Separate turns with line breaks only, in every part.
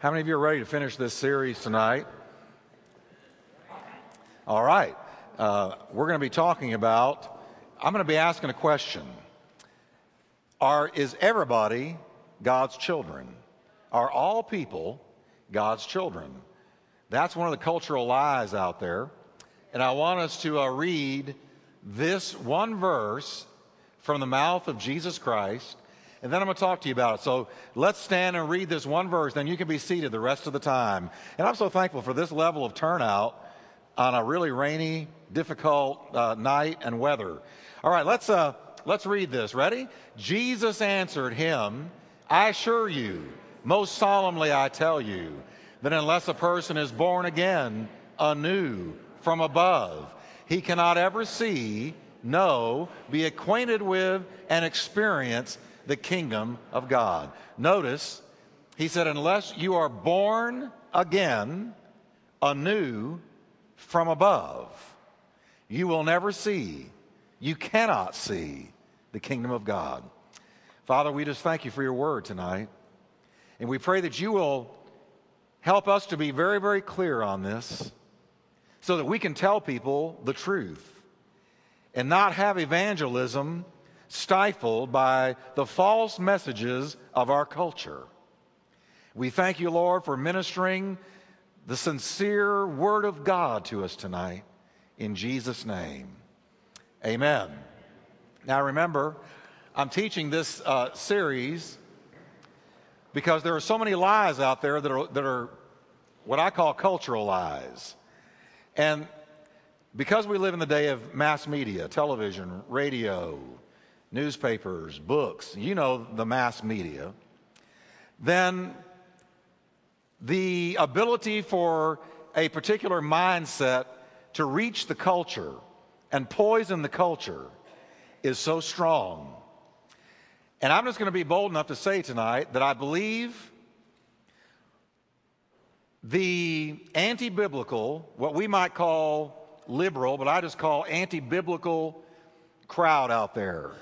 How many of you are ready to finish this series tonight? All right. Uh, we're going to be talking about, I'm going to be asking a question. Are, is everybody God's children? Are all people God's children? That's one of the cultural lies out there. And I want us to uh, read this one verse from the mouth of Jesus Christ and then I'm going to talk to you about it. So let's stand and read this one verse, then you can be seated the rest of the time. And I'm so thankful for this level of turnout on a really rainy, difficult uh, night and weather. All right, let's, uh, let's read this. Ready? Jesus answered him, I assure you, most solemnly I tell you, that unless a person is born again, anew, from above, he cannot ever see, know, be acquainted with, and experience the kingdom of God. Notice, he said, unless you are born again, anew from above, you will never see, you cannot see the kingdom of God. Father, we just thank you for your word tonight. And we pray that you will help us to be very, very clear on this so that we can tell people the truth and not have evangelism stifled by the false messages of our culture. We thank you, Lord, for ministering the sincere word of God to us tonight. In Jesus' name, amen. Now, remember, I'm teaching this uh, series because there are so many lies out there that are, that are what I call cultural lies. And because we live in the day of mass media, television, radio, newspapers, books, you know, the mass media, then the ability for a particular mindset to reach the culture and poison the culture is so strong. And I'm just going to be bold enough to say tonight that I believe the anti biblical, what we might call liberal, but I just call anti biblical crowd out there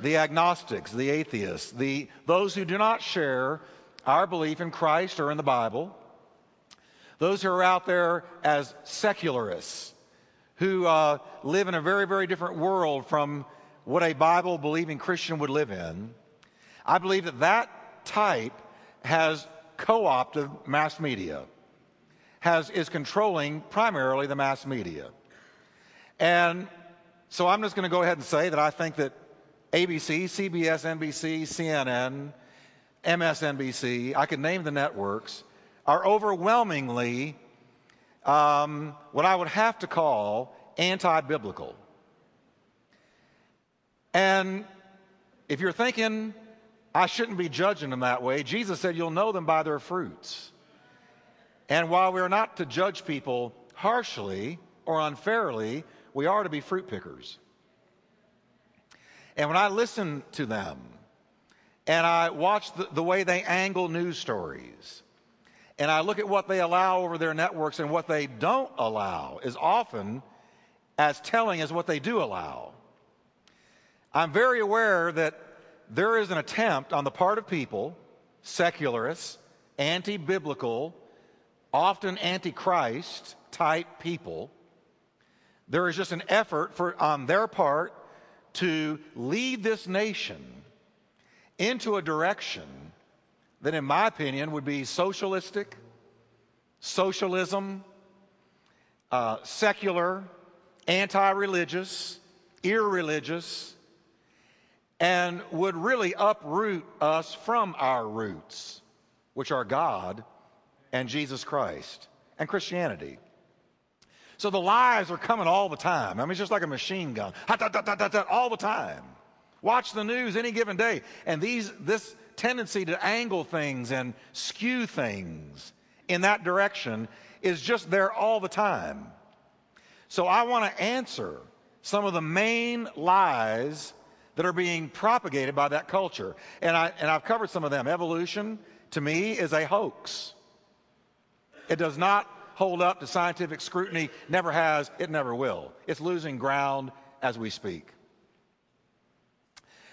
the agnostics, the atheists, the, those who do not share our belief in Christ or in the Bible, those who are out there as secularists, who uh, live in a very, very different world from what a Bible believing Christian would live in, I believe that that type has co opted mass media, has, is controlling primarily the mass media. And so I'm just going to go ahead and say that I think that ABC, CBS, NBC, CNN, MSNBC, I could name the networks, are overwhelmingly um, what I would have to call anti biblical. And if you're thinking, I shouldn't be judging them that way, Jesus said, You'll know them by their fruits. And while we're not to judge people harshly or unfairly, we are to be fruit pickers. And when I listen to them and I watch the, the way they angle news stories, and I look at what they allow over their networks and what they don't allow is often as telling as what they do allow. I'm very aware that there is an attempt on the part of people, secularists, anti biblical, often anti Christ type people. There is just an effort for, on their part to lead this nation into a direction that, in my opinion, would be socialistic, socialism, uh, secular, anti religious, irreligious, and would really uproot us from our roots, which are God and Jesus Christ and Christianity. So the lies are coming all the time. I mean, it's just like a machine gun, all the time. Watch the news any given day. And these, this tendency to angle things and skew things in that direction is just there all the time. So I want to answer some of the main lies that are being propagated by that culture. And, I, and I've covered some of them. Evolution, to me, is a hoax. It does not hold up to scientific scrutiny, never has, it never will. It's losing ground as we speak.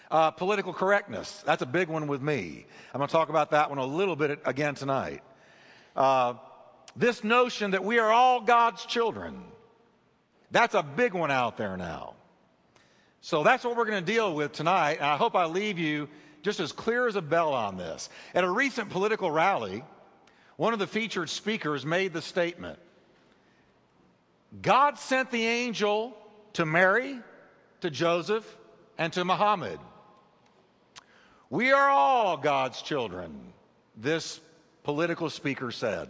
Uh, political correctness, that's a big one with me. I'm going to talk about that one a little bit again tonight. Uh, this notion that we are all God's children. That's a big one out there now. So that's what we're going to deal with tonight. And I hope I leave you just as clear as a bell on this. At a recent political rally, one of the featured speakers made the statement God sent the angel to Mary, to Joseph, and to Muhammad. We are all God's children, this political speaker said.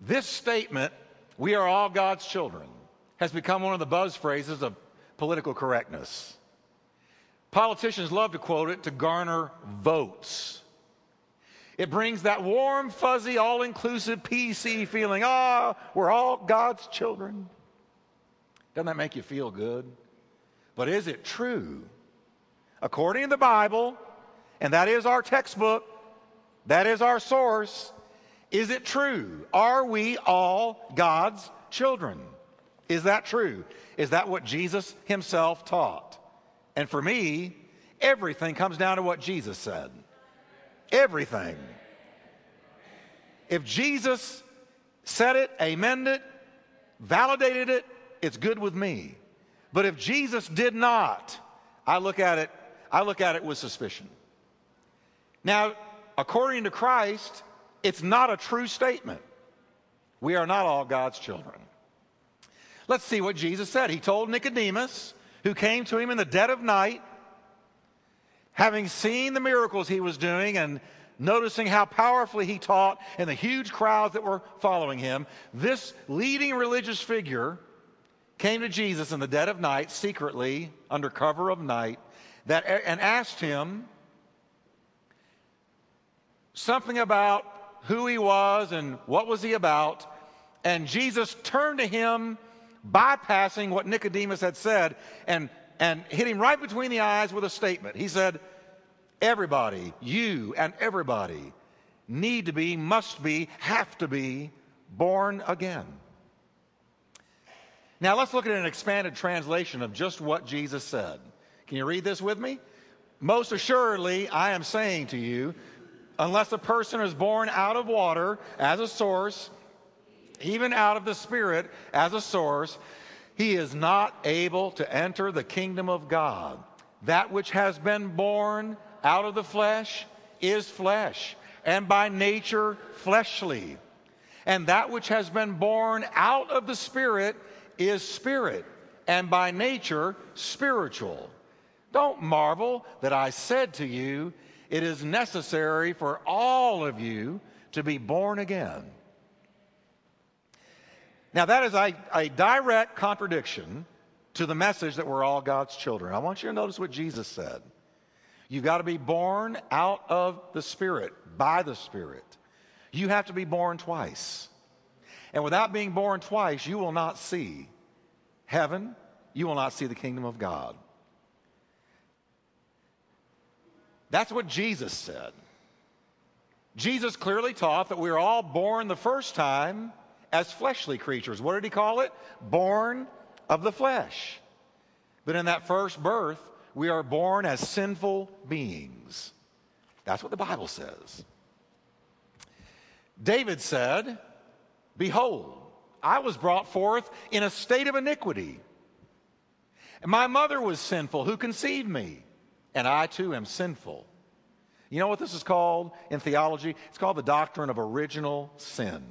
This statement, we are all God's children, has become one of the buzz phrases of political correctness. Politicians love to quote it to garner votes. It brings that warm, fuzzy, all inclusive PC feeling. Ah, oh, we're all God's children. Doesn't that make you feel good? But is it true? According to the Bible, and that is our textbook, that is our source, is it true? Are we all God's children? Is that true? Is that what Jesus himself taught? And for me, everything comes down to what Jesus said. Everything. If Jesus said it, amened it, validated it, it's good with me. But if Jesus did not, I look at it, I look at it with suspicion. Now, according to Christ, it's not a true statement. We are not all God's children. Let's see what Jesus said. He told Nicodemus, who came to him in the dead of night, having seen the miracles he was doing and noticing how powerfully he taught and the huge crowds that were following him, this leading religious figure came to Jesus in the dead of night, secretly, under cover of night, that, and asked him something about who he was and what was he about. And Jesus turned to him, bypassing what Nicodemus had said, and, and hit him right between the eyes with a statement. He said, Everybody, you and everybody, need to be, must be, have to be born again. Now let's look at an expanded translation of just what Jesus said. Can you read this with me? Most assuredly, I am saying to you, unless a person is born out of water as a source, even out of the Spirit as a source, he is not able to enter the kingdom of God. That which has been born out of the flesh is flesh, and by nature fleshly. And that which has been born out of the Spirit is spirit, and by nature spiritual. Don't marvel that I said to you, it is necessary for all of you to be born again. Now, that is a, a, direct contradiction to the message that we're all God's children. I want you to notice what Jesus said. You've got to be born out of the Spirit, by the Spirit. You have to be born twice. And without being born twice, you will not see heaven, you will not see the kingdom of God. That's what Jesus said. Jesus clearly taught that we are all born the first time as fleshly creatures. What did he call it? Born of the flesh. But in that first birth, we are born as sinful beings. That's what the Bible says. David said, Behold, I was brought forth in a state of iniquity. And my mother was sinful who conceived me and I too am sinful. You know what this is called in theology? It's called the doctrine of original sin.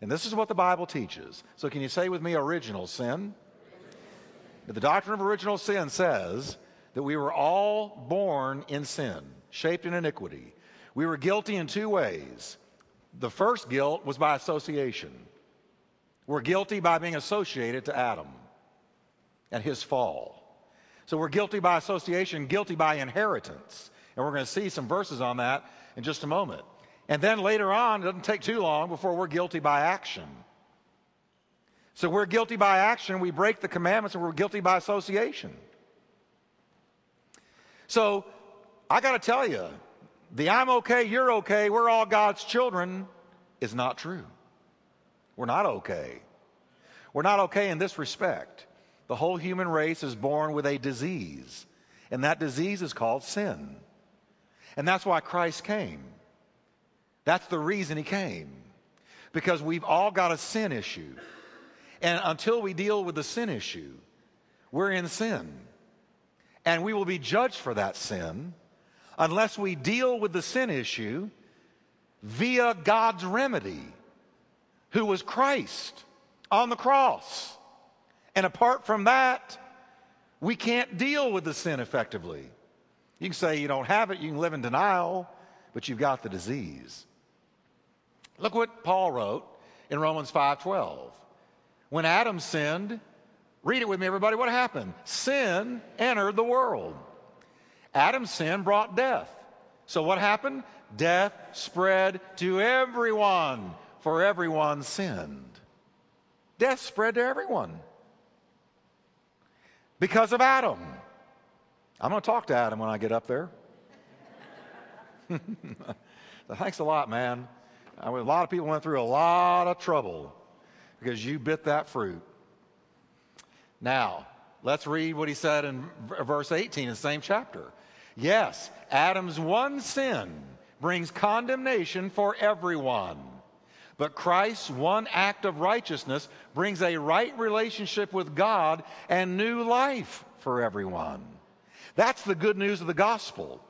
And this is what the Bible teaches. So, can you say with me, original sin? The doctrine of original sin says that we were all born in sin, shaped in iniquity. We were guilty in two ways. The first guilt was by association. We're guilty by being associated to Adam and his fall. So we're guilty by association, guilty by inheritance. And we're going to see some verses on that in just a moment. And then later on, it doesn't take too long before we're guilty by action. So we're guilty by action, we break the commandments, and we're guilty by association. So I got to tell you, the I'm okay, you're okay, we're all God's children is not true. We're not okay. We're not okay in this respect. The whole human race is born with a disease, and that disease is called sin. And that's why Christ came. That's the reason he came. Because we've all got a sin issue. And until we deal with the sin issue, we're in sin. And we will be judged for that sin unless we deal with the sin issue via God's remedy, who was Christ on the cross. And apart from that, we can't deal with the sin effectively. You can say you don't have it, you can live in denial, but you've got the disease. Look what Paul wrote in Romans 5:12. When Adam sinned, read it with me everybody, what happened? Sin entered the world. Adam's sin brought death. So what happened? Death spread to everyone, for everyone sinned. Death spread to everyone because of Adam. I'm going to talk to Adam when I get up there. Thanks a lot, man. A lot of people went through a lot of trouble because you bit that fruit. Now, let's read what he said in verse 18 in the same chapter. Yes, Adam's one sin brings condemnation for everyone. But Christ's one act of righteousness brings a right relationship with God and new life for everyone. That's the good news of the gospel.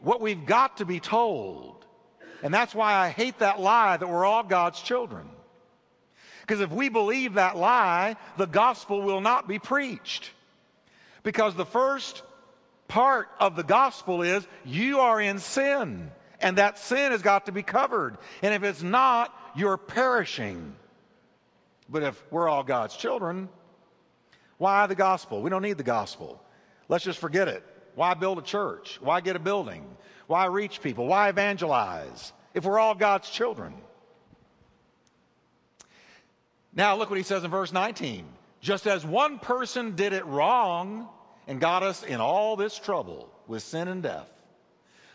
What we've got to be told. And that's why I hate that lie that we're all God's children. Because if we believe that lie, the gospel will not be preached. Because the first part of the gospel is you are in sin, and that sin has got to be covered. And if it's not, you're perishing. But if we're all God's children, why the gospel? We don't need the gospel. Let's just forget it. Why build a church? Why get a building? Why reach people? Why evangelize if we're all God's children? Now, look what he says in verse 19. Just as one person did it wrong and got us in all this trouble with sin and death,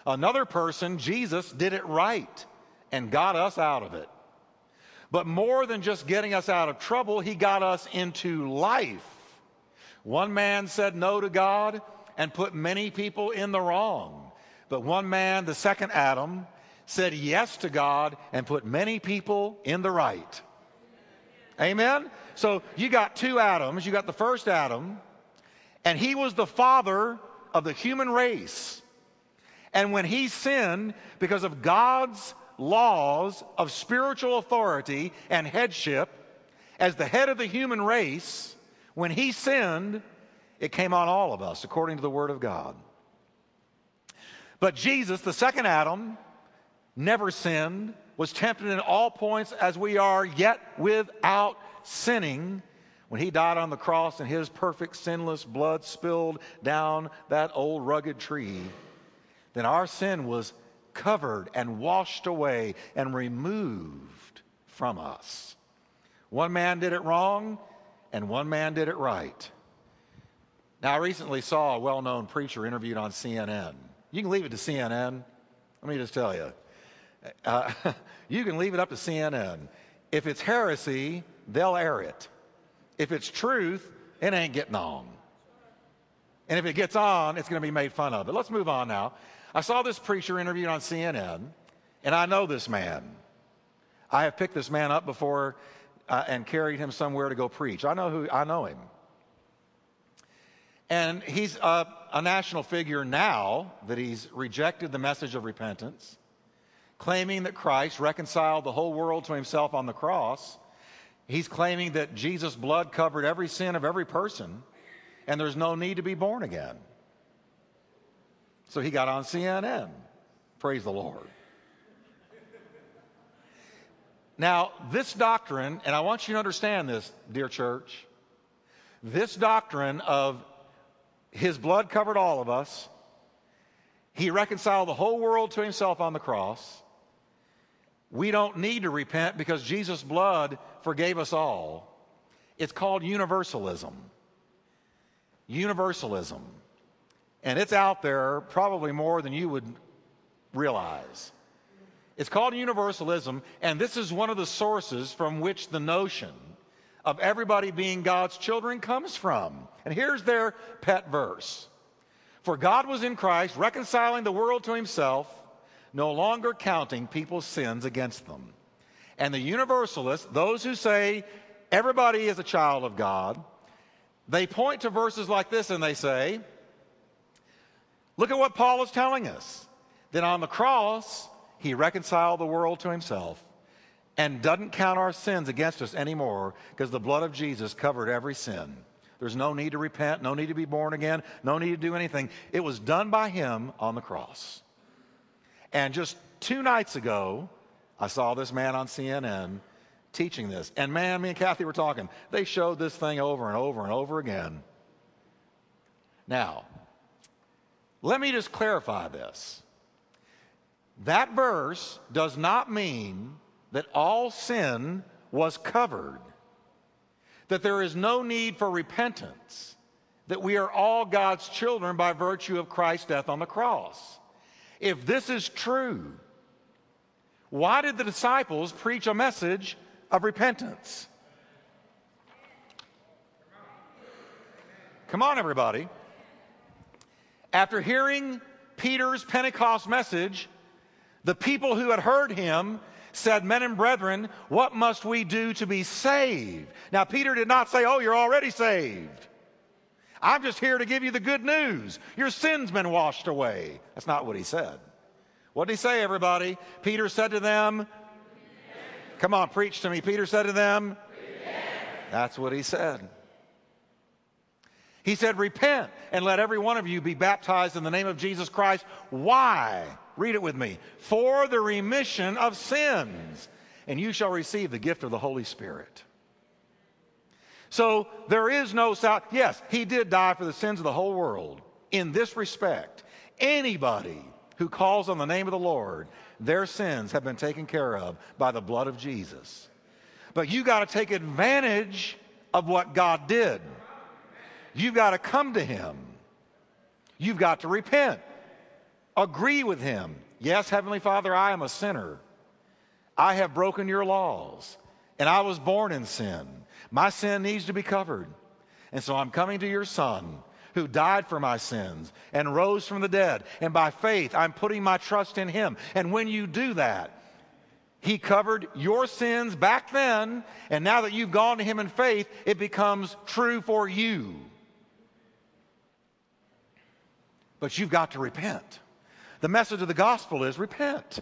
another person, Jesus, did it right and got us out of it. But more than just getting us out of trouble, he got us into life. One man said no to God and put many people in the wrong. But one man, the second Adam, said yes to God and put many people in the right. Amen? So you got two Adams. You got the first Adam, and he was the father of the human race. And when he sinned, because of God's laws of spiritual authority and headship as the head of the human race, when he sinned, it came on all of us according to the Word of God. But Jesus, the second Adam, never sinned, was tempted in all points as we are, yet without sinning. When he died on the cross and his perfect sinless blood spilled down that old rugged tree, then our sin was covered and washed away and removed from us. One man did it wrong, and one man did it right. Now, I recently saw a well known preacher interviewed on CNN. You can leave it to CNN. Let me just tell you. Uh, you can leave it up to CNN. If it's heresy, they'll air it. If it's truth, it ain't getting on. And if it gets on, it's going to be made fun of. But let's move on now. I saw this preacher interviewed on CNN, and I know this man. I have picked this man up before uh, and carried him somewhere to go preach. I know who I know him. And he's a, a national figure now that he's rejected the message of repentance, claiming that Christ reconciled the whole world to himself on the cross. He's claiming that Jesus' blood covered every sin of every person, and there's no need to be born again. So he got on CNN. Praise the Lord. Now, this doctrine, and I want you to understand this, dear church, this doctrine of his blood covered all of us, he reconciled the whole world to himself on the cross. We don't need to repent because Jesus' blood forgave us all. It's called universalism. Universalism. And it's out there probably more than you would realize. It's called universalism, and this is one of the sources from which the notion of everybody being God's children comes from. And here's their pet verse For God was in Christ, reconciling the world to himself, no longer counting people's sins against them. And the universalists, those who say everybody is a child of God, they point to verses like this and they say, Look at what Paul is telling us. That on the cross, he reconciled the world to himself and doesn't count our sins against us anymore because the blood of Jesus covered every sin. There's no need to repent, no need to be born again, no need to do anything. It was done by him on the cross. And just two nights ago, I saw this man on CNN teaching this. And man, me and Kathy were talking. They showed this thing over and over and over again. Now, let me just clarify this. That verse does not mean that all sin was covered, that there is no need for repentance, that we are all God's children by virtue of Christ's death on the cross. If this is true, why did the disciples preach a message of repentance? Come on, everybody. After hearing Peter's Pentecost message, the people who had heard him said, Men and brethren, what must we do to be saved? Now, Peter did not say, Oh, you're already saved. I'm just here to give you the good news. Your sin's been washed away. That's not what he said. What did he say, everybody? Peter said to them, Come on, preach to me. Peter said to them, That's what he said. He said, Repent and let every one of you be baptized in the name of Jesus Christ. Why? Read it with me. For the remission of sins, and you shall receive the gift of the Holy Spirit. So there is no south. Yes, he did die for the sins of the whole world. In this respect, anybody who calls on the name of the Lord, their sins have been taken care of by the blood of Jesus. But you got to take advantage of what God did. You've got to come to Him. You've got to repent. Agree with Him. Yes, Heavenly Father, I am a sinner. I have broken your laws, and I was born in sin. My sin needs to be covered. And so I'm coming to your Son who died for my sins and rose from the dead. And by faith, I'm putting my trust in him. And when you do that, he covered your sins back then, and now that you've gone to him in faith, it becomes true for you. But you've got to repent. The message of the gospel is repent.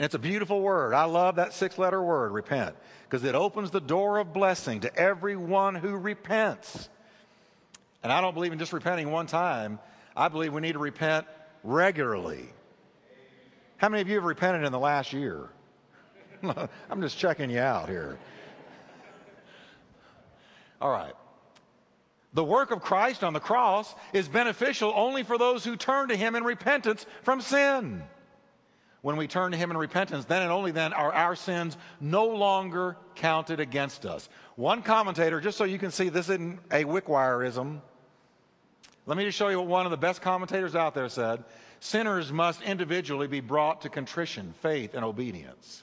And it's a beautiful word. I love that six letter word, repent, because it opens the door of blessing to everyone who repents. And I don't believe in just repenting one time. I believe we need to repent regularly. How many of you have repented in the last year? I'm just checking you out here. All right. The work of Christ on the cross is beneficial only for those who turn to Him in repentance from sin. When we turn to Him in repentance, then and only then are our sins no longer counted against us. One commentator, just so you can see this isn't a Wickwireism, let me just show you what one of the best commentators out there said. Sinners must individually be brought to contrition, faith, and obedience.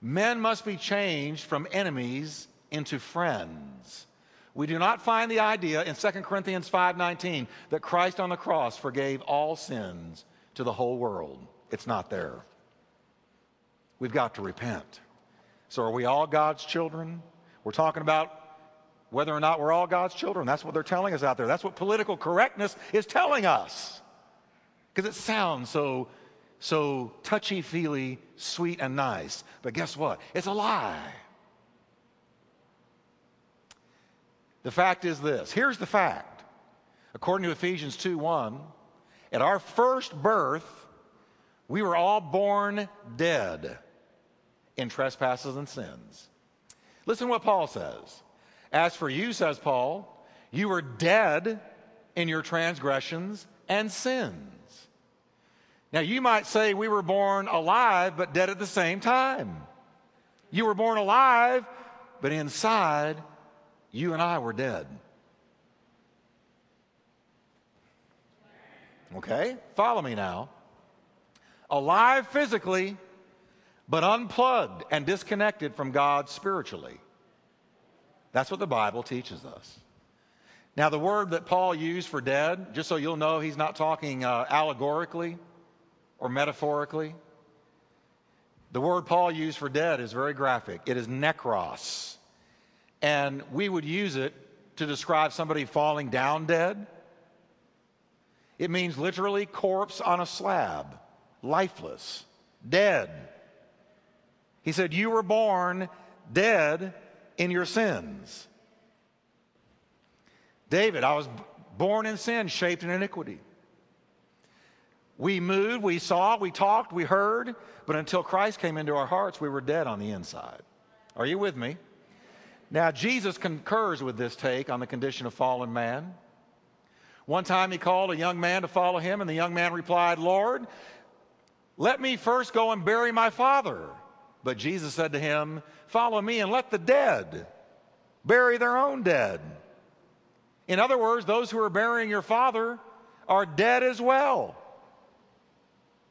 Men must be changed from enemies into friends we do not find the idea in 2 Corinthians 5:19 that Christ on the cross forgave all sins to the whole world. It's not there. We've got to repent. So are we all God's children? We're talking about whether or not we're all God's children. That's what they're telling us out there. That's what political correctness is telling us. Because it sounds so so touchy-feely, sweet and nice. But guess what? It's a lie. The fact is this here's the fact. According to Ephesians 2 1, at our first birth, we were all born dead in trespasses and sins. Listen to what Paul says. As for you, says Paul, you were dead in your transgressions and sins. Now, you might say we were born alive, but dead at the same time. You were born alive, but inside you and I were dead. Okay? Follow me now. Alive physically, but unplugged and disconnected from God spiritually. That's what the Bible teaches us. Now, the word that Paul used for dead, just so you'll know he's not talking uh, allegorically, or metaphorically. The word Paul used for dead is very graphic. It is nekros. And we would use it to describe somebody falling down dead. It means literally corpse on a slab, lifeless, dead. He said, You were born dead in your sins. David, I was born in sin, shaped in iniquity. We moved, we saw, we talked, we heard, but until Christ came into our hearts, we were dead on the inside. Are you with me? Now, Jesus concurs with this take on the condition of fallen man. One time he called a young man to follow him, and the young man replied, Lord, let me first go and bury my father. But Jesus said to him, Follow me and let the dead bury their own dead. In other words, those who are burying your father are dead as well,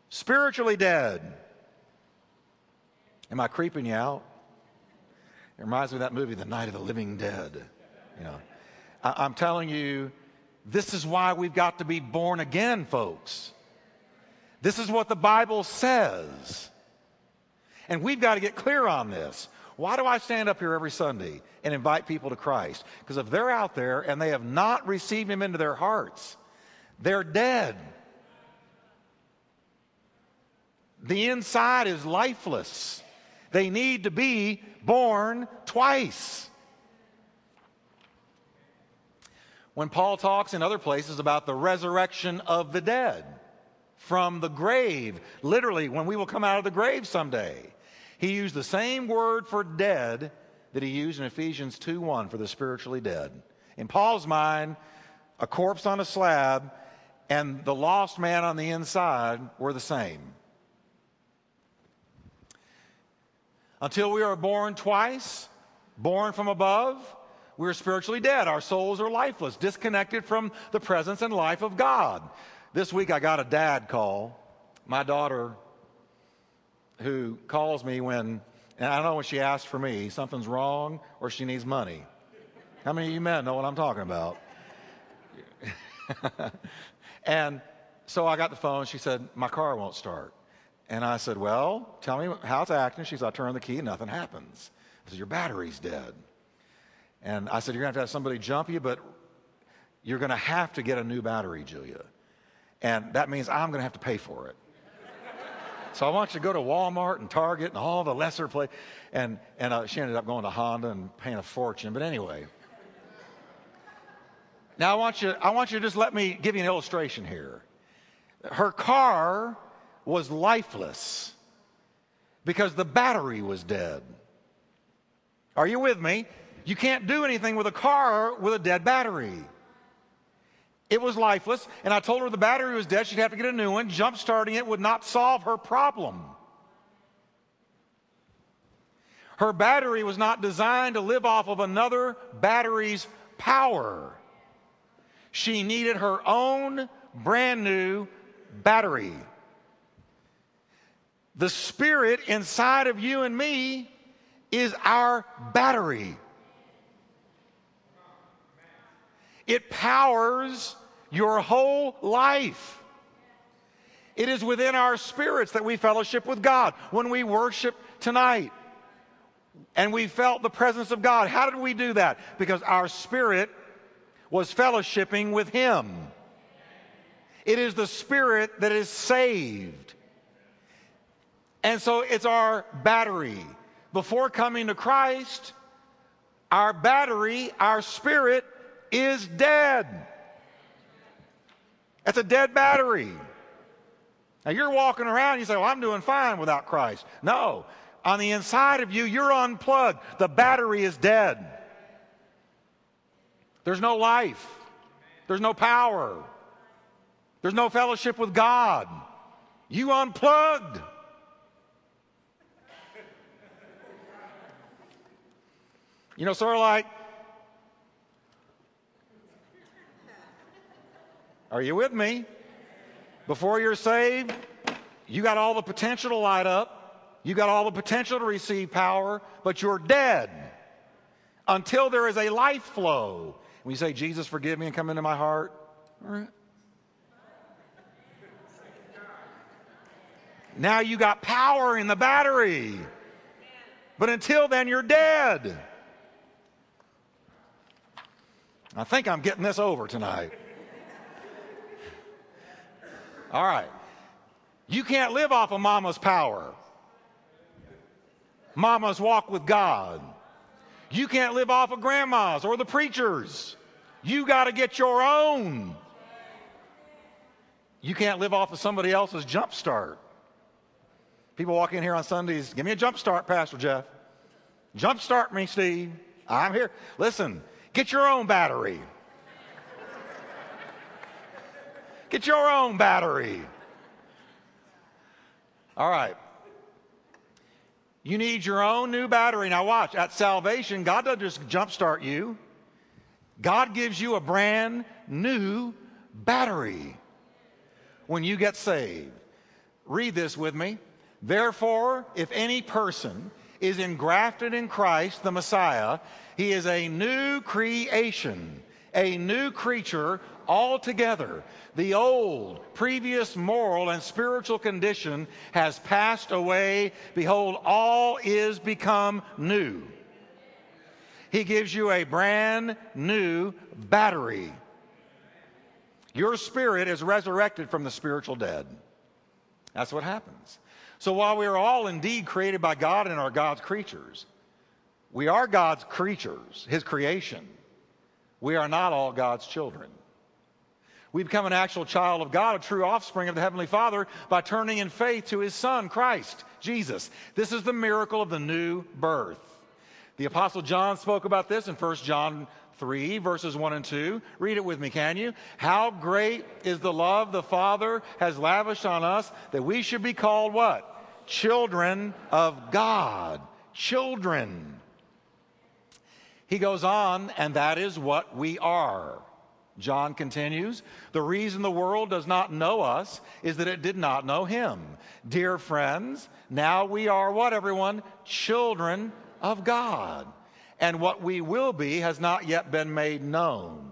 spiritually dead. Am I creeping you out? It reminds me of that movie, The Night of the Living Dead. You know, I- I'm telling you, this is why we've got to be born again, folks. This is what the Bible says. And we've got to get clear on this. Why do I stand up here every Sunday and invite people to Christ? Because if they're out there and they have not received Him into their hearts, they're dead. The inside is lifeless. They need to be born twice. When Paul talks in other places about the resurrection of the dead from the grave, literally, when we will come out of the grave someday, he used the same word for dead that he used in Ephesians 2 1 for the spiritually dead. In Paul's mind, a corpse on a slab and the lost man on the inside were the same. Until we are born twice, born from above, we're spiritually dead. Our souls are lifeless, disconnected from the presence and life of God. This week I got a dad call. My daughter who calls me when, and I don't know when she asks for me, something's wrong or she needs money. How many of you men know what I'm talking about? and so I got the phone. She said, My car won't start. And I said, Well, tell me how it's acting. She said, I turn the key nothing happens. I said, Your battery's dead. And I said, You're going to have to have somebody jump you, but you're going to have to get a new battery, Julia. And that means I'm going to have to pay for it. So I want you to go to Walmart and Target and all the lesser places. And, and uh, she ended up going to Honda and paying a fortune. But anyway. Now I want you, I want you to just let me give you an illustration here. Her car was lifeless because the battery was dead. Are you with me? You can't do anything with a car with a dead battery. It was lifeless, and I told her the battery was dead. She'd have to get a new one. Jump starting it would not solve her problem. Her battery was not designed to live off of another battery's power. She needed her own brand new battery. The spirit inside of you and me is our battery. It powers your whole life. It is within our spirits that we fellowship with God. When we worship tonight and we felt the presence of God, how did we do that? Because our spirit was fellowshipping with Him. It is the spirit that is saved. And so it's our battery. Before coming to Christ, our battery, our spirit, is dead. That's a dead battery. Now you're walking around, you say, Well, I'm doing fine without Christ. No, on the inside of you, you're unplugged. The battery is dead. There's no life, there's no power, there's no fellowship with God. You unplugged. You know, sort of like Are you with me? Before you're saved, you got all the potential to light up. You got all the potential to receive power, but you're dead until there is a life flow. When you say, Jesus, forgive me and come into my heart. Now you got power in the battery. But until then, you're dead. I think I'm getting this over tonight. All right. You can't live off of mama's power. Mama's walk with God. You can't live off of grandma's or the preacher's. You got to get your own. You can't live off of somebody else's jump start. People walk in here on Sundays, give me a jump start, Pastor Jeff. Jump start me, Steve. I'm here. Listen, get your own battery. Get your own battery. All right. You need your own new battery. Now, watch, at salvation, God doesn't just jumpstart you, God gives you a brand new battery when you get saved. Read this with me. Therefore, if any person is engrafted in Christ, the Messiah, he is a new creation, a new creature altogether. The old, previous moral and spiritual condition has passed away. Behold, all is become new. He gives you a brand new battery. Your spirit is resurrected from the spiritual dead. That's what happens. So while we are all indeed created by God and are God's creatures, we are God's creatures, His creation. We are not all God's children. We become an actual child of God, a true offspring of the Heavenly Father, by turning in faith to His Son, Christ, Jesus. This is the miracle of the new birth. The Apostle John spoke about this in 1 John 3, verses 1 and 2. Read it with me, can you? How great is the love the Father has lavished on us that we should be called what? Children of God. Children. He goes on, and that is what we are. John continues, the reason the world does not know us is that it did not know him. Dear friends, now we are what, everyone? Children of God. And what we will be has not yet been made known.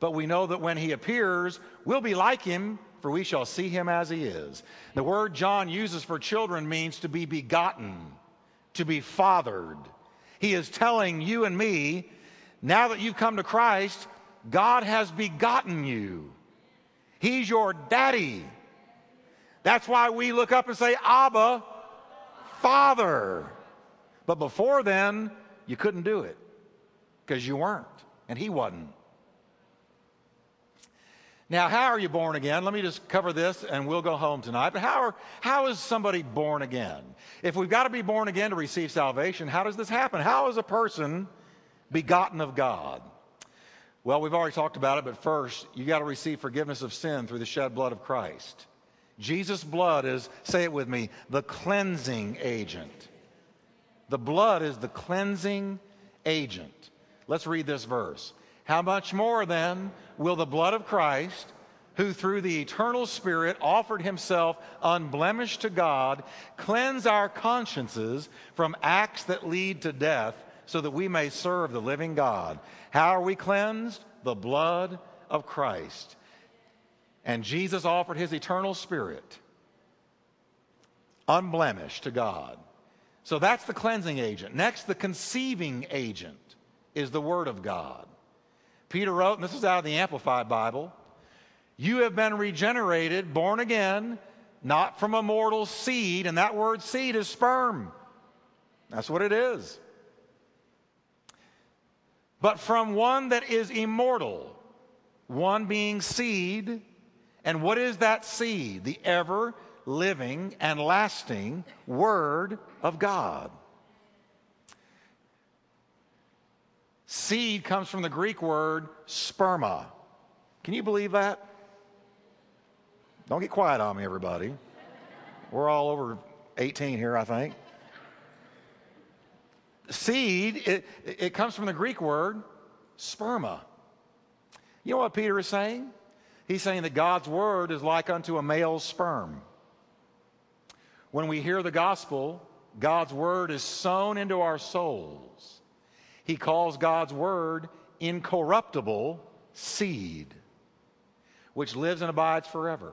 But we know that when he appears, we'll be like him, for we shall see him as he is. The word John uses for children means to be begotten, to be fathered. He is telling you and me, now that you've come to Christ, God has begotten you. He's your daddy. That's why we look up and say, Abba, Father. But before then, you couldn't do it because you weren't, and He wasn't. Now, how are you born again? Let me just cover this and we'll go home tonight. But how, are, how is somebody born again? If we've got to be born again to receive salvation, how does this happen? How is a person begotten of God? Well, we've already talked about it, but first, you got to receive forgiveness of sin through the shed blood of Christ. Jesus' blood is, say it with me, the cleansing agent. The blood is the cleansing agent. Let's read this verse. How much more then will the blood of Christ, who through the eternal Spirit offered himself unblemished to God, cleanse our consciences from acts that lead to death? so that we may serve the living God. How are we cleansed? The blood of Christ. And Jesus offered his eternal spirit, unblemished to God. So that's the cleansing agent. Next, the conceiving agent is the Word of God. Peter wrote, and this is out of the Amplified Bible You have been regenerated, born again, not from a mortal seed, and that word seed is sperm. That's what it is but from one that is immortal, one being seed. And what is that seed? The ever living and lasting Word of God. Seed comes from the Greek word sperma. Can you believe that? Don't get quiet on me, everybody. We're all over 18 here, I think seed, it, it comes from the Greek word sperma. You know what Peter is saying? He's saying that God's word is like unto a male sperm. When we hear the gospel, God's word is sown into our souls. He calls God's word incorruptible seed, which lives and abides forever.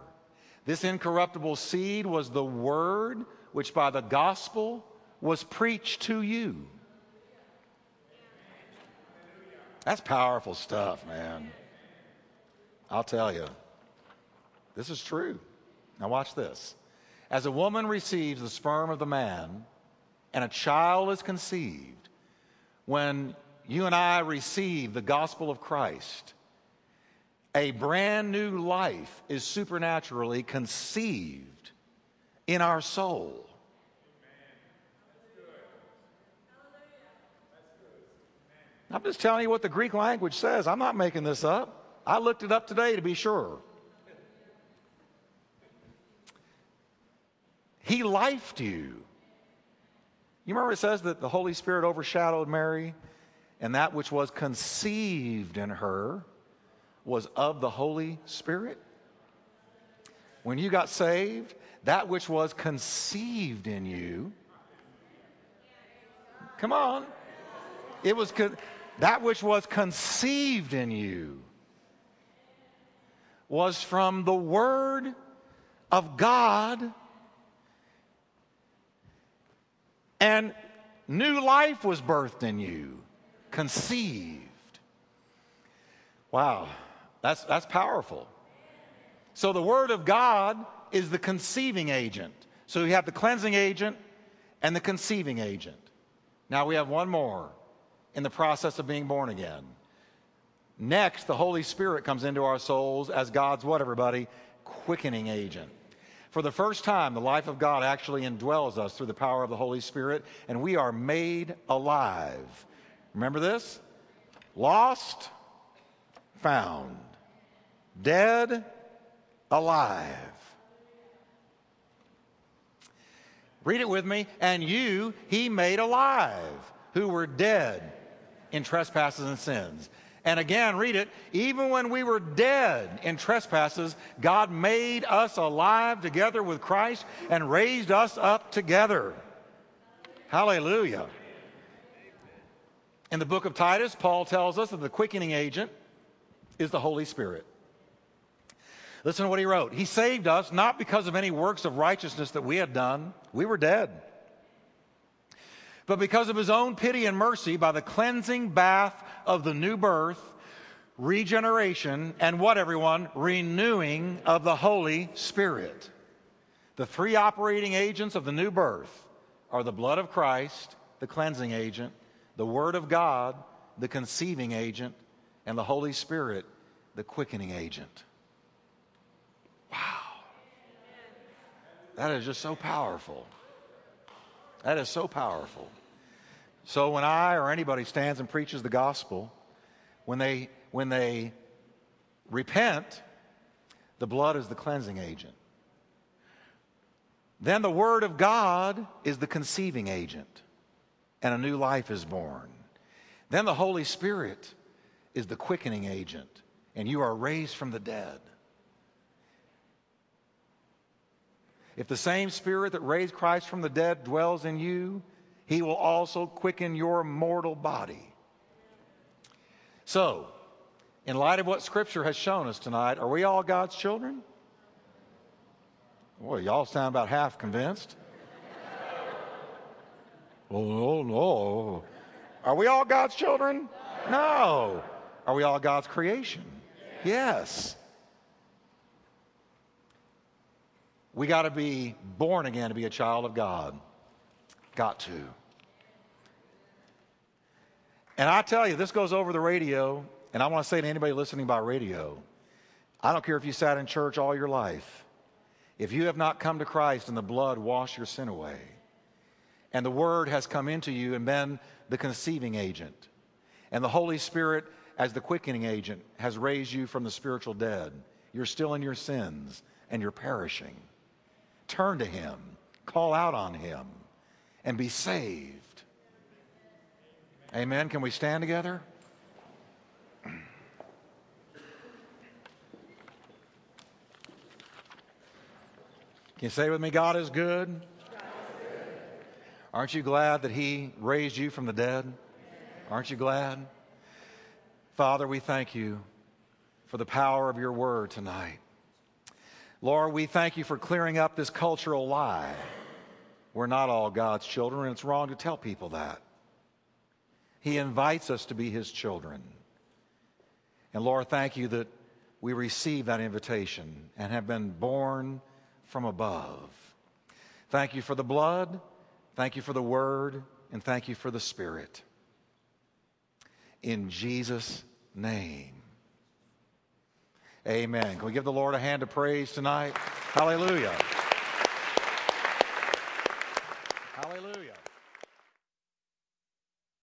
This incorruptible seed was the word which by the gospel was preached to you. That's powerful stuff, man. I'll tell you. This is true. Now, watch this. As a woman receives the sperm of the man and a child is conceived, when you and I receive the gospel of Christ, a brand new life is supernaturally conceived in our soul. I'm just telling you what the Greek language says. I'm not making this up. I looked it up today to be sure. He lifed you. You remember it says that the Holy Spirit overshadowed Mary, and that which was conceived in her was of the Holy Spirit? When you got saved, that which was conceived in you, come on, it was con- that which was conceived in you was from the Word of God, and new life was birthed in you, conceived. Wow, that's, that's powerful. So the Word of God is the conceiving agent. So you have the cleansing agent and the conceiving agent. Now we have one more in the process of being born again. Next, the Holy Spirit comes into our souls as God's what, everybody? Quickening agent. For the first time, the life of God actually indwells us through the power of the Holy Spirit, and we are made alive. Remember this? Lost, found. Dead, alive. Read it with me. And you, he made alive, who were dead in trespasses and sins. And again, read it. Even when we were dead in trespasses, God made us alive together with Christ and raised us up together. Hallelujah. In the book of Titus, Paul tells us that the quickening agent is the Holy Spirit. Listen to what he wrote. He saved us not because of any works of righteousness that we had done, we were dead but because of his own pity and mercy by the cleansing bath of the new birth, regeneration, and what, everyone? Renewing of the Holy Spirit. The three operating agents of the new birth are the blood of Christ, the cleansing agent, the Word of God, the conceiving agent, and the Holy Spirit, the quickening agent. Wow. That is just so powerful. That is so powerful. So when I or anybody stands and preaches the gospel, when they, when they repent, the blood is the cleansing agent. Then the Word of God is the conceiving agent, and a new life is born. Then the Holy Spirit is the quickening agent, and you are raised from the dead. If the same Spirit that raised Christ from the dead dwells in you, he will also quicken your mortal body. So, in light of what Scripture has shown us tonight, are we all God's children? Boy, y'all sound about half convinced. oh, no, no. Are we all God's children? No. Are we all God's creation? Yes. We got to be born again to be a child of God. Got to. And I tell you, this goes over the radio, and I want to say to anybody listening by radio I don't care if you sat in church all your life. If you have not come to Christ and the blood wash your sin away, and the Word has come into you and been the conceiving agent, and the Holy Spirit, as the quickening agent, has raised you from the spiritual dead, you're still in your sins and you're perishing. Turn to Him, call out on Him, and be saved. Amen. Can we stand together? Can you say with me, God is good? Aren't you glad that He raised you from the dead? Aren't you glad? Father, we thank you for the power of your word tonight. Lord, we thank you for clearing up this cultural lie. We're not all God's children, and it's wrong to tell people that. He invites us to be His children. And Lord, thank you that we receive that invitation and have been born from above. Thank you for the blood, thank you for the word, and thank you for the Spirit. In Jesus' name. Amen. Can we give the Lord a hand of praise tonight? Hallelujah.